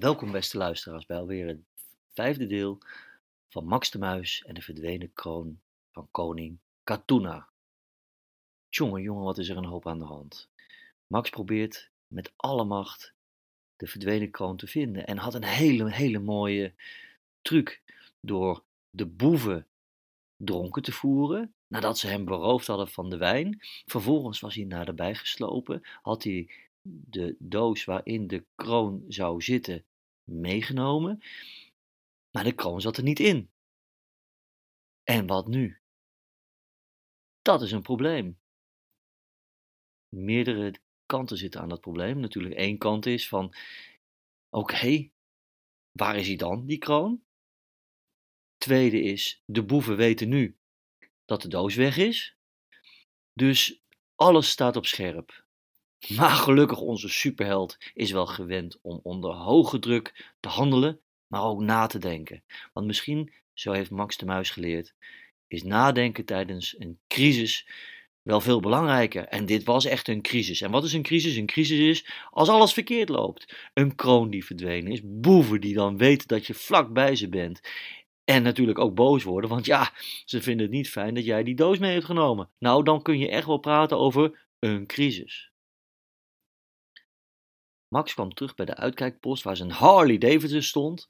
Welkom beste luisteraars bij alweer het vijfde deel van Max de Muis en de verdwenen kroon van koning Katuna. Jongen, jongen, wat is er een hoop aan de hand. Max probeert met alle macht de verdwenen kroon te vinden en had een hele, hele mooie truc door de boeven dronken te voeren, nadat ze hem beroofd hadden van de wijn. Vervolgens was hij naderbij geslopen, had hij de doos waarin de kroon zou zitten meegenomen, maar de kroon zat er niet in. En wat nu? Dat is een probleem. Meerdere kanten zitten aan dat probleem. Natuurlijk één kant is van, oké, waar is hij dan, die kroon? Tweede is, de boeven weten nu dat de doos weg is. Dus alles staat op scherp. Maar gelukkig onze superheld is wel gewend om onder hoge druk te handelen, maar ook na te denken. Want misschien, zo heeft Max de Muis geleerd, is nadenken tijdens een crisis wel veel belangrijker. En dit was echt een crisis. En wat is een crisis? Een crisis is als alles verkeerd loopt. Een kroon die verdwenen is, boeven die dan weten dat je vlak bij ze bent. En natuurlijk ook boos worden, want ja, ze vinden het niet fijn dat jij die doos mee hebt genomen. Nou, dan kun je echt wel praten over een crisis. Max kwam terug bij de uitkijkpost waar zijn Harley Davidson stond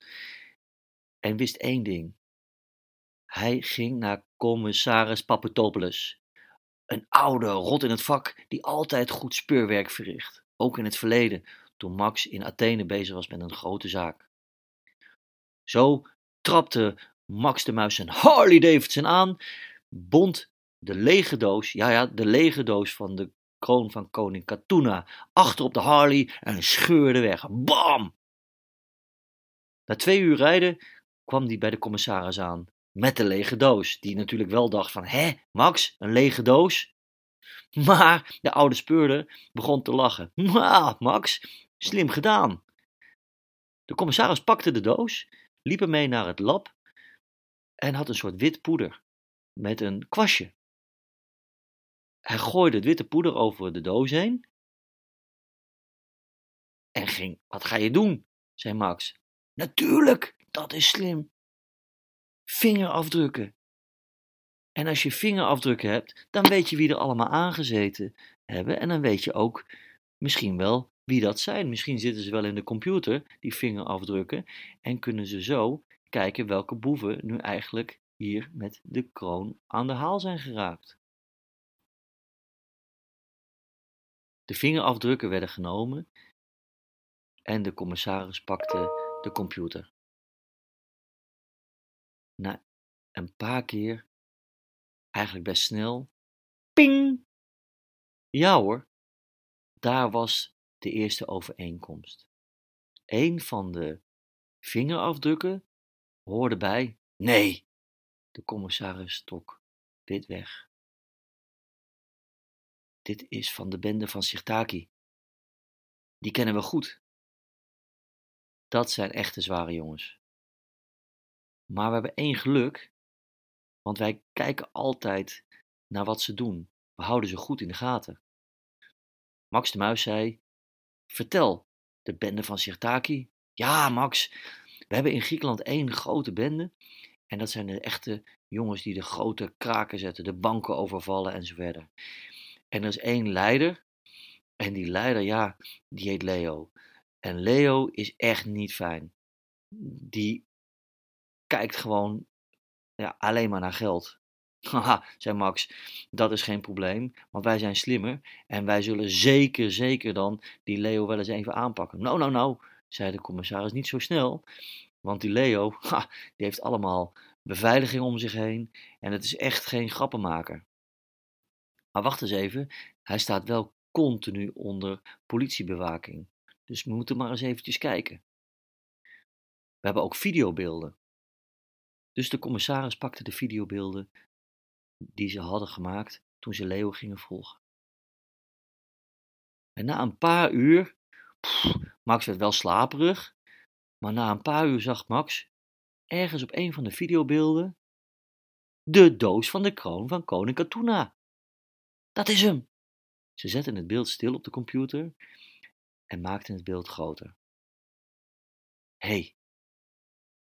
en wist één ding. Hij ging naar commissaris Papatopoulos, een oude rot in het vak die altijd goed speurwerk verricht, ook in het verleden toen Max in Athene bezig was met een grote zaak. Zo trapte Max de Muis zijn Harley Davidson aan, bond de lege doos, ja ja, de lege doos van de kroon van koning Katuna achter op de Harley en scheurde weg. Bam! Na twee uur rijden kwam hij bij de commissaris aan met de lege doos, die natuurlijk wel dacht van, hè, Max, een lege doos? Maar de oude speurder begon te lachen. Ah, Max, slim gedaan. De commissaris pakte de doos, liep ermee naar het lab en had een soort wit poeder met een kwastje. Hij gooide het witte poeder over de doos heen. En ging, wat ga je doen? zei Max. Natuurlijk, dat is slim. Vingerafdrukken. En als je vingerafdrukken hebt, dan weet je wie er allemaal aangezeten hebben. En dan weet je ook misschien wel wie dat zijn. Misschien zitten ze wel in de computer, die vingerafdrukken. En kunnen ze zo kijken welke boeven nu eigenlijk hier met de kroon aan de haal zijn geraakt. De vingerafdrukken werden genomen en de commissaris pakte de computer. Na een paar keer, eigenlijk best snel, ping! Ja hoor, daar was de eerste overeenkomst. Een van de vingerafdrukken hoorde bij. Nee, de commissaris trok dit weg. Dit is van de bende van Sirtaki. Die kennen we goed. Dat zijn echte zware jongens. Maar we hebben één geluk, want wij kijken altijd naar wat ze doen. We houden ze goed in de gaten. Max de Muis zei: Vertel, de bende van Sirtaki. Ja, Max, we hebben in Griekenland één grote bende. En dat zijn de echte jongens die de grote kraken zetten, de banken overvallen en zo verder. En er is één leider. En die leider, ja, die heet Leo. En Leo is echt niet fijn. Die kijkt gewoon ja, alleen maar naar geld. Haha, zei Max, dat is geen probleem, want wij zijn slimmer en wij zullen zeker, zeker dan die Leo wel eens even aanpakken. Nou, nou, nou, zei de commissaris, niet zo snel, want die Leo, ha, die heeft allemaal beveiliging om zich heen en het is echt geen grappenmaker. Maar wacht eens even, hij staat wel continu onder politiebewaking. Dus we moeten maar eens eventjes kijken. We hebben ook videobeelden. Dus de commissaris pakte de videobeelden die ze hadden gemaakt toen ze Leo gingen volgen. En na een paar uur, Max werd wel slaperig, maar na een paar uur zag Max ergens op een van de videobeelden de doos van de kroon van koning Katuna. Dat is hem! Ze zetten het beeld stil op de computer en maakten het beeld groter. hey,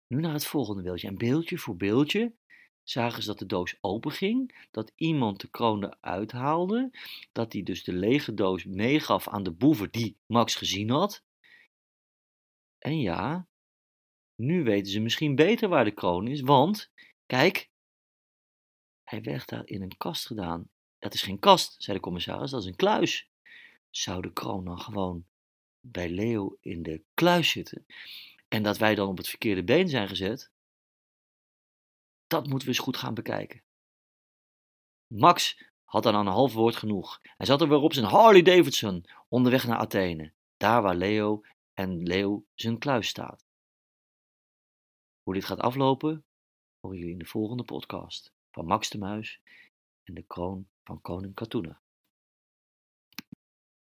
nu naar het volgende beeldje. En beeldje voor beeldje zagen ze dat de doos open ging, dat iemand de kroon eruit haalde, dat hij dus de lege doos meegaf aan de boeven die Max gezien had. En ja, nu weten ze misschien beter waar de kroon is, want, kijk, hij werd daar in een kast gedaan. Dat is geen kast, zei de commissaris, dat is een kluis. Zou de kroon dan gewoon bij Leo in de kluis zitten? En dat wij dan op het verkeerde been zijn gezet? Dat moeten we eens goed gaan bekijken. Max had dan aan een half woord genoeg. Hij zat er weer op zijn Harley Davidson onderweg naar Athene, daar waar Leo en Leo zijn kluis staat. Hoe dit gaat aflopen, horen jullie in de volgende podcast van Max de Muis en de kroon van koning Katoena.